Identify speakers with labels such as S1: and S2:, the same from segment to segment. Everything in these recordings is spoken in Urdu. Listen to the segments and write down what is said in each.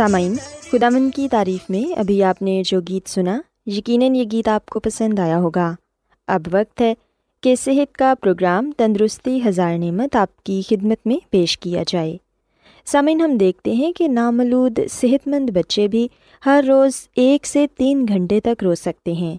S1: سامعین خدا مند کی تعریف میں ابھی آپ نے جو گیت سنا یقیناً یہ گیت آپ کو پسند آیا ہوگا اب وقت ہے کہ صحت کا پروگرام تندرستی ہزار نعمت آپ کی خدمت میں پیش کیا جائے سامعین ہم دیکھتے ہیں کہ نامولود صحت مند بچے بھی ہر روز ایک سے تین گھنٹے تک رو سکتے ہیں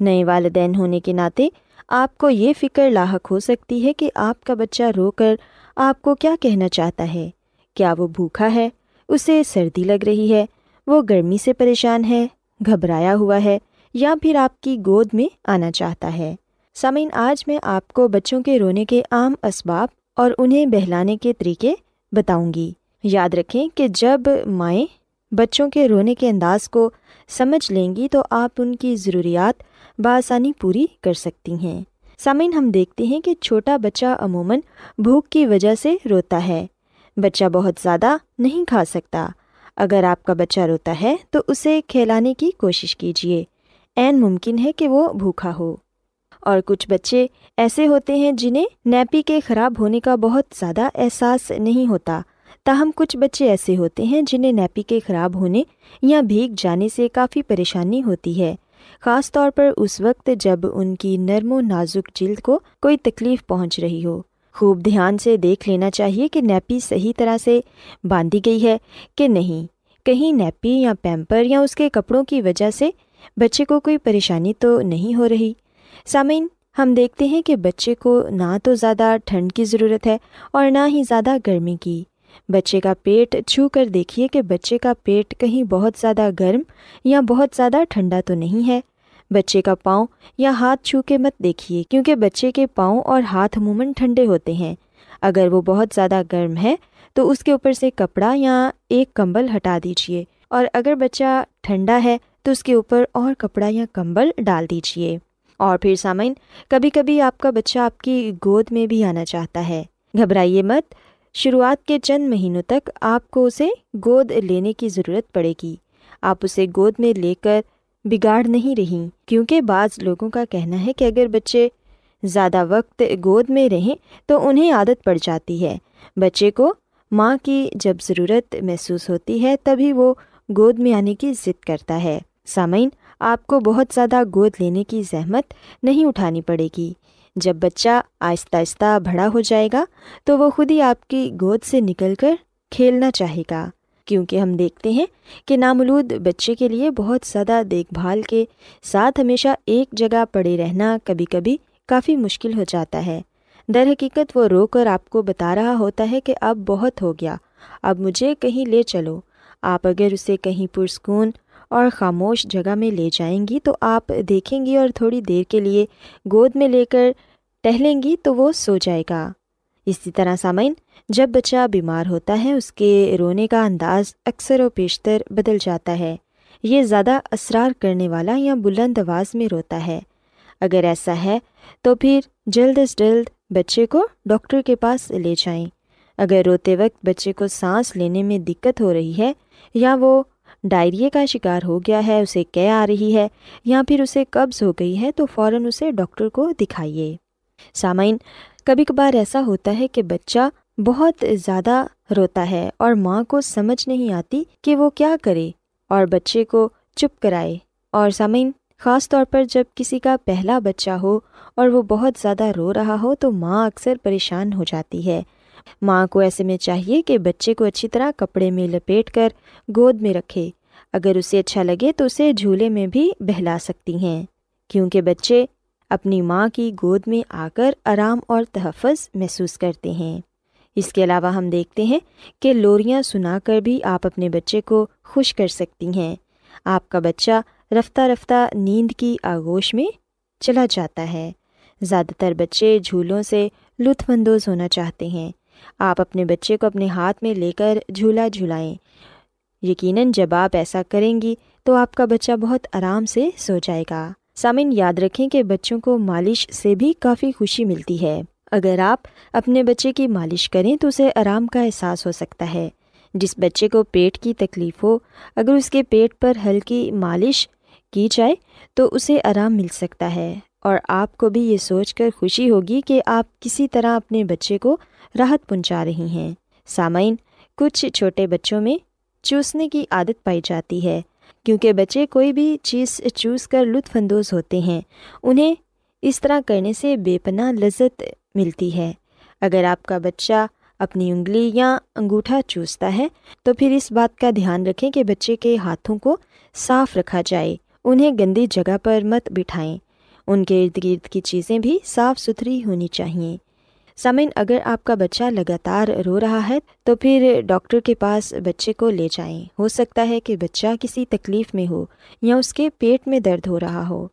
S1: نئے والدین ہونے کے ناطے آپ کو یہ فکر لاحق ہو سکتی ہے کہ آپ کا بچہ رو کر آپ کو کیا کہنا چاہتا ہے کیا وہ بھوکھا ہے اسے سردی لگ رہی ہے، وہ گرمی سے پریشان ہے، گھبرایا ہوا ہے، یا پھر آپ کی گود میں آنا چاہتا ہے۔ سامعین، آج میں آپ کو بچوں کے رونے کے عام اسباب اور انہیں بہلانے کے طریقے بتاؤں گی۔ یاد رکھیں کہ جب مائیں بچوں کے رونے کے انداز کو سمجھ لیں گی تو آپ ان کی ضروریات بآسانی پوری کر سکتی ہیں۔ سامعین، ہم دیکھتے ہیں کہ چھوٹا بچہ عموماً بھوک کی وجہ سے روتا ہے۔ بچہ بہت زیادہ نہیں کھا سکتا۔ اگر آپ کا بچہ روتا ہے تو اسے کھلانے کی کوشش کیجیے عین ممکن ہے کہ وہ بھوکھا ہو۔ اور کچھ بچے ایسے ہوتے ہیں جنہیں نیپی کے خراب ہونے کا بہت زیادہ احساس نہیں ہوتا۔ تاہم، کچھ بچے ایسے ہوتے ہیں جنہیں نیپی کے خراب ہونے یا بھیگ جانے سے کافی پریشانی ہوتی ہے۔ خاص طور پر اس وقت جب ان کی نرم و نازک جلد کو کوئی تکلیف پہنچ رہی ہو۔ خوب دھیان سے دیکھ لینا چاہیے کہ نیپی صحیح طرح سے باندھی گئی ہے کہ نہیں۔ کہیں نیپی یا پیمپر یا اس کے کپڑوں کی وجہ سے بچے کو کوئی پریشانی تو نہیں ہو رہی۔ سامعین، ہم دیکھتے ہیں کہ بچے کو نہ تو زیادہ ٹھنڈ کی ضرورت ہے اور نہ ہی زیادہ گرمی کی۔ بچے کا پیٹ چھو کر دیکھیے کہ بچے کا پیٹ کہیں بہت زیادہ گرم یا بہت زیادہ ٹھنڈا تو نہیں ہے۔ بچے کا پاؤں یا ہاتھ چھو کے مت دیکھیے، کیونکہ بچے کے پاؤں اور ہاتھ عموماً ٹھنڈے ہوتے ہیں۔ اگر وہ بہت زیادہ گرم ہے، تو اس کے اوپر سے کپڑا یا ایک کمبل ہٹا دیجیے اور اگر بچہ ٹھنڈا ہے، تو اس کے اوپر اور کپڑا یا کمبل ڈال دیجیے اور پھر سامعین کبھی کبھی آپ کا بچہ آپ کی گود میں بھی آنا چاہتا ہے۔ گھبرائیے مت۔ شروعات کے چند مہینوں تک آپ کو اسے گود لینے کی ضرورت پڑے گی۔ آپ اسے گود میں لے کر بگاڑ نہیں رہی۔ کیونکہ بعض لوگوں کا کہنا ہے کہ اگر بچے زیادہ وقت گود میں رہیں تو انہیں عادت پڑ جاتی ہے۔ بچے کو ماں کی جب ضرورت محسوس ہوتی ہے تبھی وہ گود میں آنے کی ضد کرتا ہے۔ سامعین، آپ کو بہت زیادہ گود لینے کی زحمت نہیں اٹھانی پڑے گی۔ جب بچہ آہستہ آہستہ بڑا ہو جائے گا تو وہ خود ہی آپ کی گود سے نکل کر کھیلنا چاہے گا۔ کیونکہ ہم دیکھتے ہیں کہ نامولود بچے کے لیے بہت زیادہ دیکھ بھال کے ساتھ ہمیشہ ایک جگہ پڑے رہنا کبھی کبھی کافی مشکل ہو جاتا ہے۔ در حقیقت وہ رو کر آپ کو بتا رہا ہوتا ہے کہ اب بہت ہو گیا، اب مجھے کہیں لے چلو۔ آپ اگر اسے کہیں پرسکون اور خاموش جگہ میں لے جائیں گی تو آپ دیکھیں گی اور تھوڑی دیر کے لیے گود میں لے کر ٹہلیں گی تو وہ سو جائے گا۔ اسی طرح سامعین جب بچہ بیمار ہوتا ہے، اس کے رونے کا انداز اکثر و بیشتر بدل جاتا ہے۔ یہ زیادہ اسرار کرنے والا یا بلند آواز میں روتا ہے۔ اگر ایسا ہے، تو پھر جلد از جلد بچے کو ڈاکٹر کے پاس لے جائیں۔ اگر روتے وقت بچے کو سانس لینے میں دقت ہو رہی ہے یا وہ ڈائریے کا شکار ہو گیا ہے، اسے کہہ آ رہی ہے یا پھر اسے قبض ہو گئی ہے، تو فوراً اسے ڈاکٹر کو دکھائیے۔ سامعین، کبھی کبھار ایسا ہوتا ہے کہ بچہ بہت زیادہ روتا ہے اور ماں کو سمجھ نہیں آتی کہ وہ کیا کرے اور بچے کو چپ کرائے۔ اور سامعین، خاص طور پر جب کسی کا پہلا بچہ ہو اور وہ بہت زیادہ رو رہا ہو تو ماں اکثر پریشان ہو جاتی ہے۔ ماں کو ایسے میں چاہیے کہ بچے کو اچھی طرح کپڑے میں لپیٹ کر گود میں رکھے۔ اگر اسے اچھا لگے تو اسے جھولے میں بھی بہلا سکتی ہیں، کیونکہ بچے اپنی ماں کی گود میں آ کر آرام اور تحفظ محسوس کرتے ہیں۔ اس کے علاوہ ہم دیکھتے ہیں کہ لوریاں سنا کر بھی آپ اپنے بچے کو خوش کر سکتی ہیں۔ آپ کا بچہ رفتہ رفتہ نیند کی آگوش میں چلا جاتا ہے۔ زیادہ تر بچے جھولوں سے لطف اندوز ہونا چاہتے ہیں۔ آپ اپنے بچے کو اپنے ہاتھ میں لے کر جھولا جھلائیں یقیناً جب آپ ایسا کریں گی تو آپ کا بچہ بہت آرام سے سو جائے گا۔ سامن یاد رکھیں کہ بچوں کو مالش سے بھی کافی خوشی ملتی ہے۔ اگر آپ اپنے بچے کی مالش کریں تو اسے آرام کا احساس ہو سکتا ہے۔ جس بچے کو پیٹ کی تکلیف ہو، اگر اس کے پیٹ پر ہلکی مالش کی جائے تو اسے آرام مل سکتا ہے۔ اور آپ کو بھی یہ سوچ کر خوشی ہوگی کہ آپ کسی طرح اپنے بچے کو راحت پہنچا رہی ہیں۔ سامعین، کچھ چھوٹے بچوں میں چوسنے کی عادت پائی جاتی ہے۔ کیونکہ بچے کوئی بھی چیز چوس کر لطف اندوز ہوتے ہیں، انہیں اس طرح کرنے سے بے پناہ لذت ملتی ہے۔ اگر آپ کا بچہ اپنی انگلی یا انگوٹھا چوستا ہے، تو پھر اس بات کا دھیان رکھیں کہ بچے کے ہاتھوں کو صاف رکھا جائے، انہیں گندی جگہ پر مت بٹھائیں۔ ان کے ارد گرد کی چیزیں بھی صاف ستھری ہونی چاہئیں۔ سمن، اگر آپ کا بچہ لگاتار رو رہا ہے، تو پھر ڈاکٹر کے پاس بچے کو لے جائیں۔ ہو سکتا ہے کہ بچہ کسی تکلیف میں ہو یا اس کے پیٹ میں درد ہو رہا ہو۔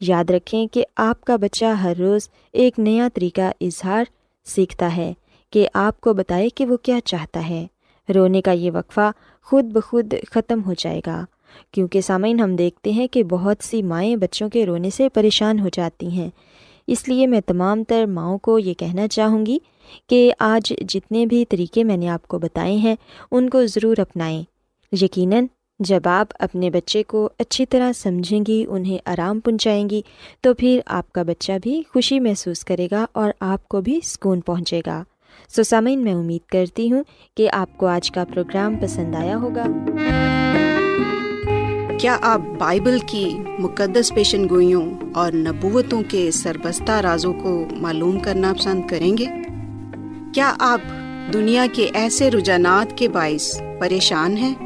S1: یاد رکھیں کہ آپ کا بچہ ہر روز ایک نیا طریقہ اظہار سیکھتا ہے کہ آپ کو بتائے کہ وہ کیا چاہتا ہے۔ رونے کا یہ وقفہ خود بخود ختم ہو جائے گا، کیونکہ سامعین ہم دیکھتے ہیں کہ بہت سی مائیں بچوں کے رونے سے پریشان ہو جاتی ہیں۔ اس لیے میں تمام تر ماؤں کو یہ کہنا چاہوں گی کہ آج جتنے بھی طریقے میں نے آپ کو بتائے ہیں، ان کو ضرور اپنائیں۔ یقیناً جب آپ اپنے بچے کو اچھی طرح سمجھیں گی، انہیں آرام پہنچائیں گی، تو پھر آپ کا بچہ بھی خوشی محسوس کرے گا اور آپ کو بھی سکون پہنچے گا۔ سو سامعین، میں امید کرتی ہوں کہ آپ کو آج کا پروگرام پسند آیا ہوگا۔
S2: کیا آپ بائبل کی مقدس پیشن گوئیوں اور نبوتوں کے سربستہ رازوں کو معلوم کرنا پسند کریں گے؟ کیا آپ دنیا کے ایسے رجحانات کے باعث پریشان ہیں؟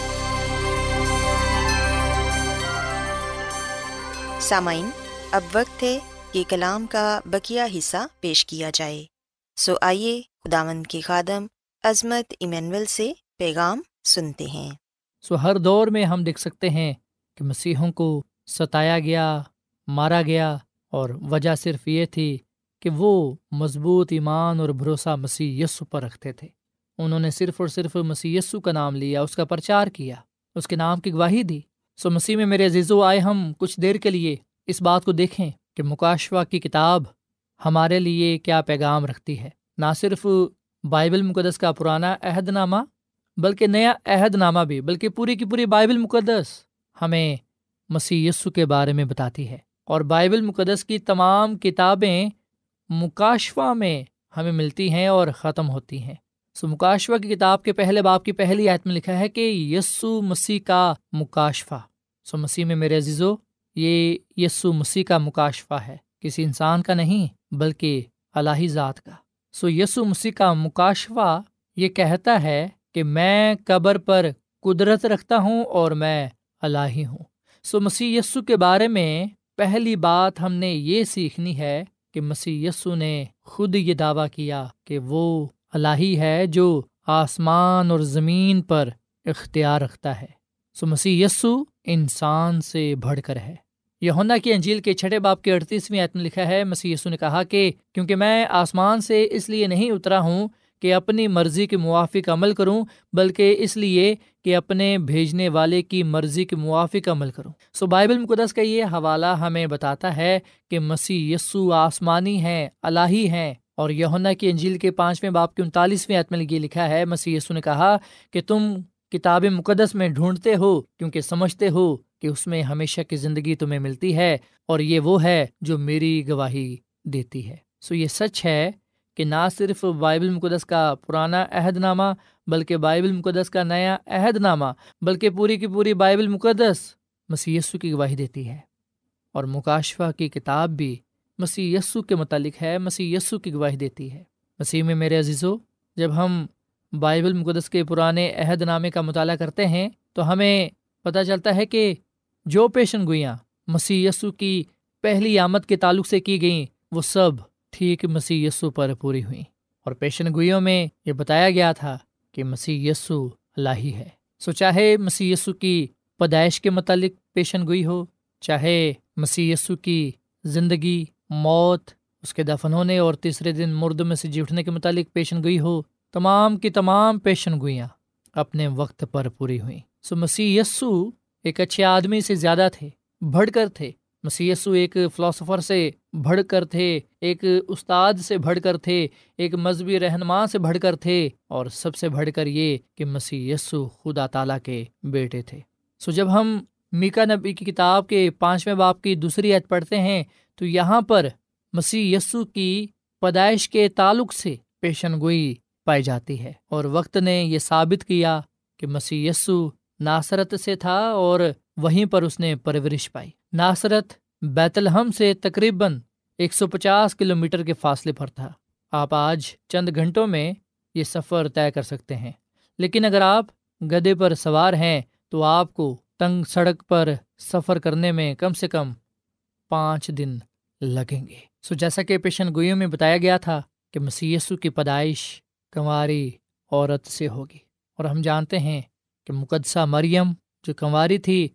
S1: سامعین، اب وقت ہے کہ کلام کا بکیا حصہ پیش کیا جائے۔ سو آئیے خداوند کے خادم عظمت ایمینول سے پیغام سنتے ہیں۔
S3: سو ہر دور میں ہم دیکھ سکتے ہیں کہ مسیحوں کو ستایا گیا، مارا گیا اور وجہ صرف یہ تھی کہ وہ مضبوط ایمان اور بھروسہ مسیح یسو پر رکھتے تھے۔ انہوں نے صرف اور صرف مسیح یسو کا نام لیا، اس کا پرچار کیا، اس کے نام کی گواہی دی۔ سو مسیح میں میرے عزیزو، آئے ہم کچھ دیر کے لیے اس بات کو دیکھیں کہ مکاشوا کی کتاب ہمارے لیے کیا پیغام رکھتی ہے۔ نہ صرف بائبل مقدس کا پرانا عہد نامہ بلکہ نیا عہد نامہ بھی، بلکہ پوری کی پوری بائبل مقدس ہمیں مسیح یسو کے بارے میں بتاتی ہے۔ اور بائبل مقدس کی تمام کتابیں مکاشوا میں ہمیں ملتی ہیں اور ختم ہوتی ہیں۔ سو مکاشوا کی کتاب کے پہلے باپ کی پہلی آیت میں لکھا ہے کہ یسو مسیح کا مکاشفہ۔ سو مسیح میں میرے عزیزو، یہ یسو مسیح کا مکاشفہ ہے۔ کسی انسان کا نہیں، بلکہ الہی ذات کا۔ سو یسو مسیح کا مکاشفہ یہ کہتا ہے کہ میں قبر پر قدرت رکھتا ہوں اور میں الہی ہوں۔ سو مسیح یسو کے بارے میں پہلی بات ہم نے یہ سیکھنی ہے کہ مسیح یسو نے خود یہ دعویٰ کیا کہ وہ الہی ہے جو آسمان اور زمین پر اختیار رکھتا ہے۔ سو مسیح یسو انسان سے بڑھ کر ہے۔ یونا کی انجیل کے چھٹے باپ کے اڑتیسویں عتم لکھا ہے مسی یسو نے کہا کہ کیونکہ میں آسمان سے اس لیے نہیں اترا ہوں کہ اپنی مرضی کے موافق عمل کروں، بلکہ اس لیے کہ اپنے بھیجنے والے کی مرضی کے موافق عمل کروں۔ سو بائبل مقدس کا یہ حوالہ ہمیں بتاتا ہے کہ مسیح یسو آسمانی ہیں، الہی ہیں۔ اور یونا کی انجیل کے پانچویں باپ کے انتالیسویں عتم یہ لکھا ہے مسی یسو نے کہا کہ تم کتاب مقدس میں ڈھونڈتے ہو کیونکہ سمجھتے ہو کہ اس میں ہمیشہ کی زندگی تمہیں ملتی ہے اور یہ وہ ہے جو میری گواہی دیتی ہے۔ سو یہ سچ ہے کہ نہ صرف بائبل مقدس کا پرانا عہد نامہ بلکہ بائبل مقدس کا نیا عہد نامہ بلکہ پوری کی پوری بائبل مقدس مسی یسو کی گواہی دیتی ہے۔ اور مکاشفہ کی کتاب بھی مسی یسو کے متعلق ہے، مسی یسو کی گواہی دیتی ہے۔ مسیح میں میرے عزیزو، جب ہم بائبل مقدس کے پرانے عہد نامے کا مطالعہ کرتے ہیں تو ہمیں پتہ چلتا ہے کہ جو پیشن گوئیاں مسیح یسو کی پہلی آمد کے تعلق سے کی گئیں، وہ سب ٹھیک مسیح یسو پر پوری ہوئیں۔ اور پیشن گوئیوں میں یہ بتایا گیا تھا کہ مسیح یسو اللہ ہی ہے۔ سو چاہے مسیح یسو کی پیدائش کے متعلق پیشن گوئی ہو، چاہے مسیح یسو کی زندگی، موت، اس کے دفن ہونے اور تیسرے دن مرد میں سے جی اٹھنے کے متعلق پیشن گوئی ہو تمام کی تمام پیشن گوئیاں اپنے وقت پر پوری ہوئیں۔ سو مسیح یسو ایک اچھے آدمی سے زیادہ تھے، بڑھ کر تھے۔ مسی یسو ایک فلاسفر سے بڑھ کر تھے، ایک استاد سے بڑھ کر تھے، ایک مذہبی رہنما سے بڑھ کر تھے۔ اور سب سے بڑھ کر یہ کہ مسی یسو خدا تعالیٰ کے بیٹے تھے۔ سو جب ہم میکا نبی کی کتاب کے پانچویں باپ کی دوسری عید پڑھتے ہیں، تو یہاں پر مسیح یسو کی پیدائش کے تعلق سے پیشن گوئی پائی جاتی ہے۔ اور وقت نے یہ ثابت کیا کہ مسیح یسو ناصرت سے تھا اور وہیں پر اس نے پرورش پائی۔ ناصرت بیت الحم سے تقریباً ایک سو پچاس کلو میٹر کے فاصلے پر تھا۔ آپ آج چند گھنٹوں میں یہ سفر طے کر سکتے ہیں۔ لیکن اگر آپ گدے پر سوار ہیں تو آپ کو تنگ سڑک پر سفر کرنے میں کم سے کم پانچ دن لگیں گے۔ سو جیسا کہ پیشن گوئیوں میں بتایا گیا تھا کہ مسیسو کی پیدائش کنواری عورت سے ہوگی۔ اور ہم جانتے ہیں کہ مقدسہ مریم جو کنواری تھی،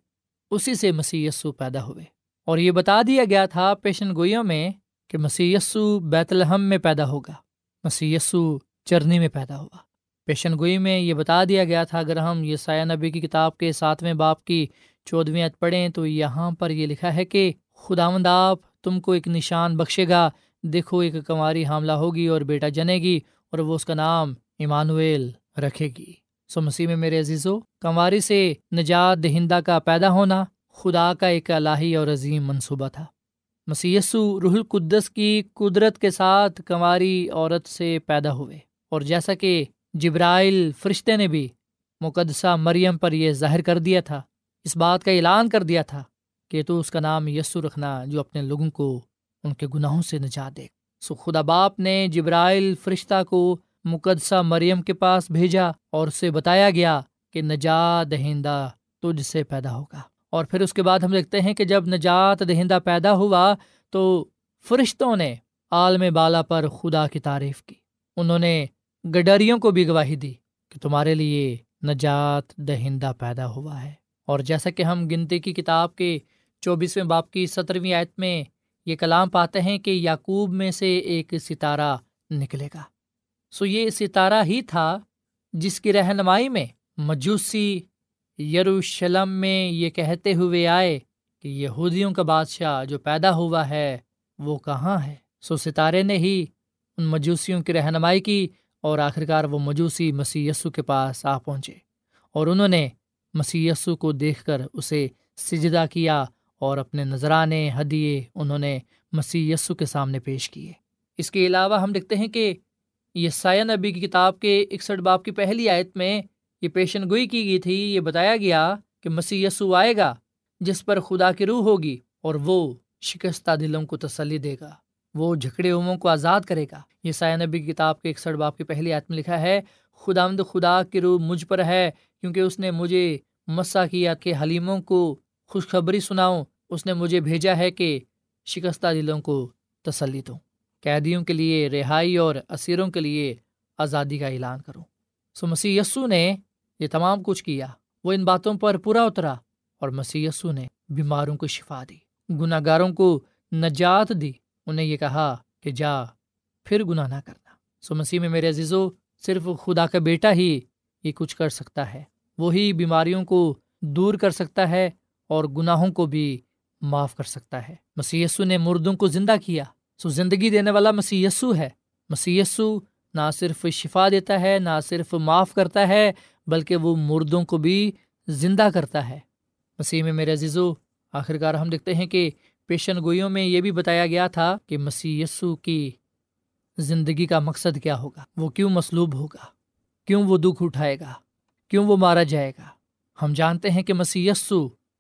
S3: اسی سے مسی یسو پیدا ہوئے۔ اور یہ بتا دیا گیا تھا پیشن گوئیوں میں کہ مسی یسو بیت الحم میں پیدا ہوگا۔ مسی یسو چرنی میں پیدا ہوگا۔ پیشن گوئی میں یہ بتا دیا گیا تھا، اگر ہم یہ سایہ نبی کی کتاب کے ساتویں باپ کی چودھویں عت پڑھیں تو یہاں پر یہ لکھا ہے کہ خدا مند آپ تم کو ایک نشان بخشے گا۔ دیکھو، ایک کنواری حاملہ ہوگی اور بیٹا جنے گی۔ اور وہ اس کا نام ایمانویل رکھے گی۔ سو مسیح میں میرے عزیزو، کنواری سے نجات دہندہ کا پیدا ہونا خدا کا ایک الہی اور عظیم منصوبہ تھا۔ مسیسو روح القدس کی قدرت کے ساتھ کنواری عورت سے پیدا ہوئے۔ اور جیسا کہ جبرائل فرشتے نے بھی مقدسہ مریم پر یہ ظاہر کر دیا تھا، اس بات کا اعلان کر دیا تھا کہ تو اس کا نام یسو رکھنا جو اپنے لوگوں کو ان کے گناہوں سے نجات دے۔ سو خدا باپ نے جبرائل فرشتہ کو مقدسہ مریم کے پاس بھیجا اور اسے بتایا گیا کہ نجات دہندہ تجھ سے پیدا ہوگا۔ اور پھر اس کے بعد ہم دیکھتے ہیں کہ جب نجات دہندہ پیدا ہوا تو فرشتوں نے عالم بالا پر خدا کی تعریف کی۔ انہوں نے گڈریوں کو بھی گواہی دی کہ تمہارے لیے نجات دہندہ پیدا ہوا ہے۔ اور جیسا کہ ہم گنتی کی کتاب کے چوبیسویں باپ کی سترویں آیت میں یہ کلام پاتے ہیں کہ یعقوب میں سے ایک ستارہ نکلے گا۔ سو یہ ستارہ ہی تھا جس کی رہنمائی میں مجوسی یروشلم میں یہ کہتے ہوئے آئے کہ یہودیوں کا بادشاہ جو پیدا ہوا ہے وہ کہاں ہے۔ سو ستارے نے ہی ان مجوسیوں کی رہنمائی کی اور آخرکار وہ مجوسی مسی کے پاس آ پہنچے اور انہوں نے مسی کو دیکھ کر اسے سجدہ کیا اور اپنے نذرانے، ہدیے انہوں نے مسی کے سامنے پیش کیے۔ اس کے علاوہ ہم دیکھتے ہیں کہ یہ سایہ نبی کی کتاب کے اکسٹھ باپ کی پہلی آیت میں یہ پیشن گوئی کی گئی تھی، یہ بتایا گیا کہ مسیح یسو آئے گا، جس پر خدا کی روح ہوگی اور وہ شکستہ دلوں کو تسلی دے گا، وہ جھکڑے اموں کو آزاد کرے گا۔ یہ سایہ نبی کی کتاب کے اکسٹھ باپ کی پہلی آیت میں لکھا ہے خدا مد خدا کی روح مجھ پر ہے، کیونکہ اس نے مجھے مسا کیا کہ حلیموں کو خوشخبری سناؤں، اس نے مجھے بھیجا ہے کہ شکستہ دلوں کو تسلی دوں۔ قیدیوں کے لیے رہائی اور اسیروں کے لیے آزادی کا اعلان کروں۔ سو مسیح یسو نے یہ تمام کچھ کیا۔ وہ ان باتوں پر پورا اترا اور مسی نے بیماروں کو شفا دی گناہ گاروں کو نجات دی۔ انہیں یہ کہا کہ جا، پھر گناہ نہ کرنا۔ سو مسیح میں میرے عزیزو، صرف خدا کا بیٹا ہی یہ کچھ کر سکتا ہے۔ وہی بیماریوں کو دور کر سکتا ہے اور گناہوں کو بھی معاف کر سکتا ہے۔ مسی نے مردوں کو زندہ کیا۔ سو زندگی دینے والا مسی ہے۔ مسی نہ صرف شفا دیتا ہے، نہ صرف معاف کرتا ہے، بلکہ وہ مردوں کو بھی زندہ کرتا ہے۔ مسیح میں میرے عزیزو آخر کار ہم دیکھتے ہیں کہ پیشن گوئیوں میں یہ بھی بتایا گیا تھا کہ مسی کی زندگی کا مقصد کیا ہوگا۔ وہ کیوں مصلوب ہوگا؟ کیوں وہ دکھ اٹھائے گا؟ کیوں وہ مارا جائے گا؟ ہم جانتے ہیں کہ مسی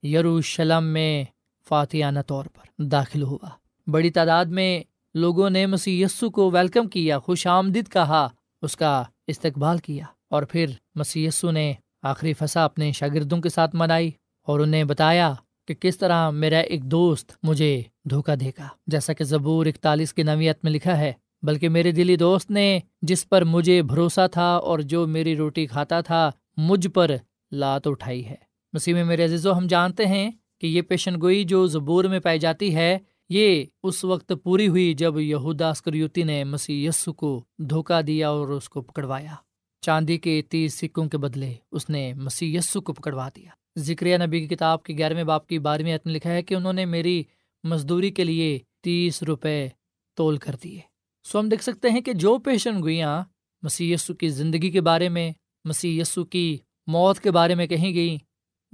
S3: یروشلم میں فاتحانہ طور پر داخل ہوا۔ بڑی تعداد میں لوگوں نے مسی کو ویلکم کیا، خوش آمدید کہا، اس کا استقبال کیا۔ اور پھر مسی نے آخری فسا اپنے شاگردوں کے ساتھ منائی اور انہیں بتایا کہ کس طرح میرا ایک دوست مجھے دھوکہ دے گا۔ جیسا کہ زبور اکتالیس کی نویت میں لکھا ہے، بلکہ میرے دلی دوست نے جس پر مجھے بھروسہ تھا اور جو میری روٹی کھاتا تھا، مجھ پر لات اٹھائی ہے۔ مسیح میرے عزیزو، ہم جانتے ہیں کہ یہ پیشن گوئی جو زبور میں پائی جاتی ہے، یہ اس وقت پوری ہوئی جب یہودا اسکریوتی نے مسیح یسو کو دھوکہ دیا اور اس کو پکڑوایا۔ چاندی کے تیس سکوں کے بدلے اس نے مسیح یسو کو پکڑوا دیا۔ ذکر نبی کی کتاب کے گیارہویں باپ کی بارہویں عتم لکھا ہے کہ انہوں نے میری مزدوری کے لیے تیس روپے تول کر دیے۔ سو ہم دیکھ سکتے ہیں کہ جو پیشن گوئیاں مسی یسو کی زندگی کے بارے میں مسی یسو کی موت کے بارے میں کہیں گئیں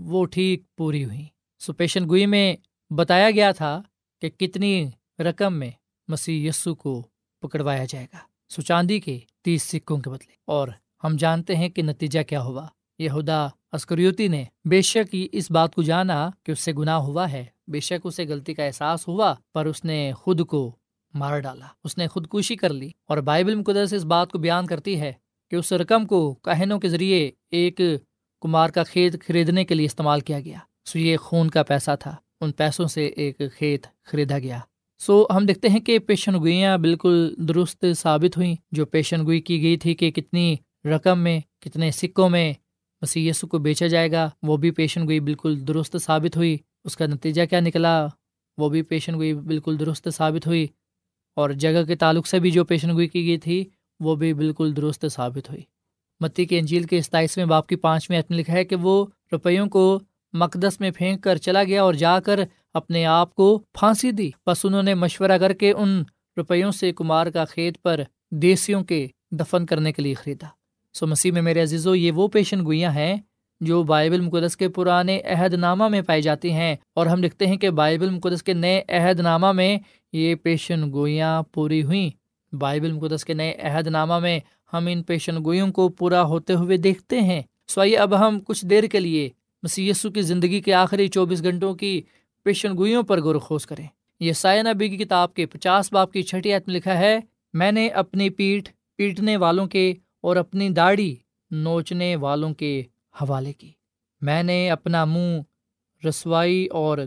S3: وہ ٹھیک پوری ہوئیں۔ سو پیشن گوئی میں بتایا گیا تھا کہ کتنی رقم میں مسی یسو کو پکڑوایا جائے گا۔ سو چاندی کے تیس سکوں کے بدلے۔ اور ہم جانتے ہیں کہ نتیجہ کیا ہوا۔ یہ اسکریوتی نے بے شک اس بات کو جانا کہ اس سے گناہ ہوا ہے۔ بے شک اسے غلطی کا احساس ہوا، پر اس نے خود کو مار ڈالا۔ اس نے خودکشی کر لی۔ اور بائبل مقدس اس بات کو بیان کرتی ہے کہ اس رقم کو کہنوں کے ذریعے ایک کمار کا کھیت خریدنے کے لیے استعمال کیا گیا۔ سو یہ خون کا پیسہ تھا۔ ان پیسوں سے ایک کھیت خریدا گیا۔ سو ہم دیکھتے ہیں کہ پیشن گوئیاں بالکل درست ثابت ہوئیں۔ جو پیشن گوئی کی گئی تھی کہ کتنی رقم میں، کتنے سکوں میں مسی یسو کو بیچا جائے گا، وہ بھی پیشن گوئی بالکل درست ثابت ہوئی۔ اس کا نتیجہ کیا نکلا؟ وہ بھی پیشن گوئی بالکل درست ثابت ہوئی۔ اور جگہ کے تعلق سے بھی جو پیشن گوئی کی گئی تھی، وہ بھی بالکل درست ثابت ہوئی۔ متی کے انجیل کے ستائیسویں باپ کی پانچویں عتم لکھا ہے کہ وہ روپیوں کو مقدس میں پھینک کر چلا گیا اور جا کر اپنے آپ کو پھانسی دی۔ بس انہوں نے مشورہ کر کے ان روپیوں سے کمار کا کھیت پر دیسیوں کے دفن کرنے کے لیے خریدا۔ سو مسیح میں میرے عزیزو، یہ وہ پیشن گوئیاں ہیں جو بائبل مقدس کے پرانے عہد نامہ میں پائی جاتی ہیں اور ہم لکھتے ہیں کہ بائبل مقدس کے نئے عہد نامہ میں یہ پیشن گوئیاں پوری ہوئیں۔ بائبل مقدس کے نئے عہد نامہ میں ہم ان پیشن گوئیوں کو پورا ہوتے ہوئے دیکھتے ہیں۔ سو اب ہم کچھ دیر کے لیے مسی کی زندگی کے آخری چوبیس گھنٹوں کی پیشن گوئیوں پر غور خوش کریں۔ یہ سائن نبی کی کتاب کے پچاس باپ کی چھٹی عتم لکھا ہے، میں نے اپنی پیٹھ پیٹنے والوں کے اور اپنی داڑھی نوچنے والوں کے حوالے کی۔ میں نے اپنا منہ رسوائی اور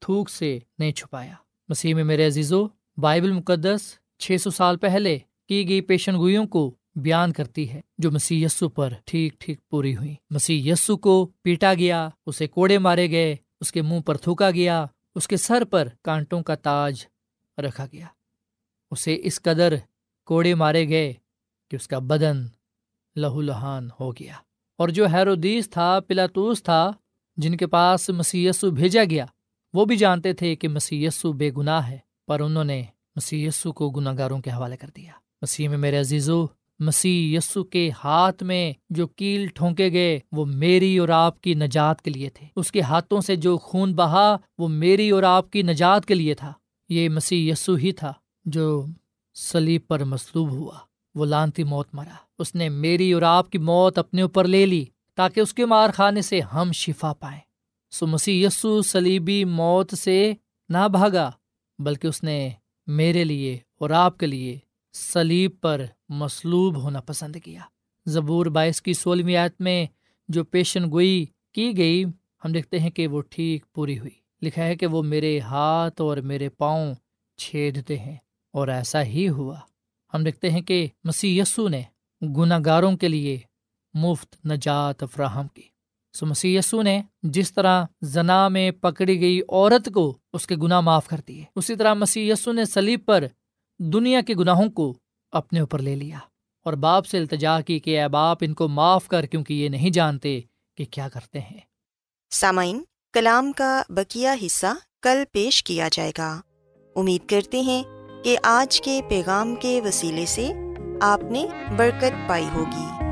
S3: تھوک سے نہیں چھپایا۔ مسیح میں میرے عزیزو، بائبل مقدس چھ سو سال پہلے کی گئی پیشن گوئیوں کو بیان کرتی ہے، جو مسیح یسو پر ٹھیک ٹھیک پوری ہوئی۔ مسیح یسو کو پیٹا گیا، اسے کوڑے مارے گئے، اس کے منہ پر تھوکا گیا، اس کے سر پر کانٹوں کا تاج رکھا گیا۔ اسے اس قدر کوڑے مارے گئے کہ اس کا بدن لہو لہان ہو گیا۔ اور جو حیرودیس تھا، پلاتوس تھا، جن کے پاس مسی بھیجا گیا، وہ بھی جانتے تھے کہ مسی بے گناہ ہے، پر انہوں نے مسی کو گناہ گاروں کے حوالے کر دیا۔ مسیح میں میرے عزیزو مسیح یسو کے ہاتھ میں جو کیل ٹھونکے گئے، وہ میری اور آپ کی نجات کے لیے تھے۔ اس کے ہاتھوں سے جو خون بہا، وہ میری اور آپ کی نجات کے لیے تھا۔ یہ مسیح یسو ہی تھا جو سلیب پر مصلوب ہوا۔ وہ لانتی موت مرا۔ اس نے میری اور آپ کی موت اپنے اوپر لے لی تاکہ اس کے مار خانے سے ہم شفا پائیں۔ سو مسیح یسو سلیبی موت سے نہ بھاگا، بلکہ اس نے میرے لیے اور آپ کے لیے سلیب پر مصلوب ہونا پسند کیا۔ زبور باعث کی سولہویں آیت میں جو پیشن گوئی کی گئی، ہم دیکھتے ہیں کہ وہ ٹھیک پوری ہوئی۔ لکھا ہے کہ وہ میرے ہاتھ اور میرے پاؤں چھیدتے ہیں اور ایسا ہی ہوا۔ ہم دیکھتے ہیں کہ مسیح یسو نے گناہ گاروں کے لیے مفت نجات فراہم کی۔ سو مسی نے جس طرح زنا میں پکڑی گئی عورت کو اس کے گناہ معاف کر دیے۔ اسی طرح مسی نے سلیب پر دنیا کے گناہوں کو اپنے اوپر لے لیا اور باپ سے التجا کی کہ اے باپ، ان کو معاف کر، کیونکہ یہ نہیں جانتے کہ کیا کرتے ہیں۔
S4: سامعین، کلام کا بکیا حصہ کل پیش کیا جائے گا۔ امید کرتے ہیں کہ آج کے پیغام کے وسیلے سے آپ نے برکت پائی ہوگی۔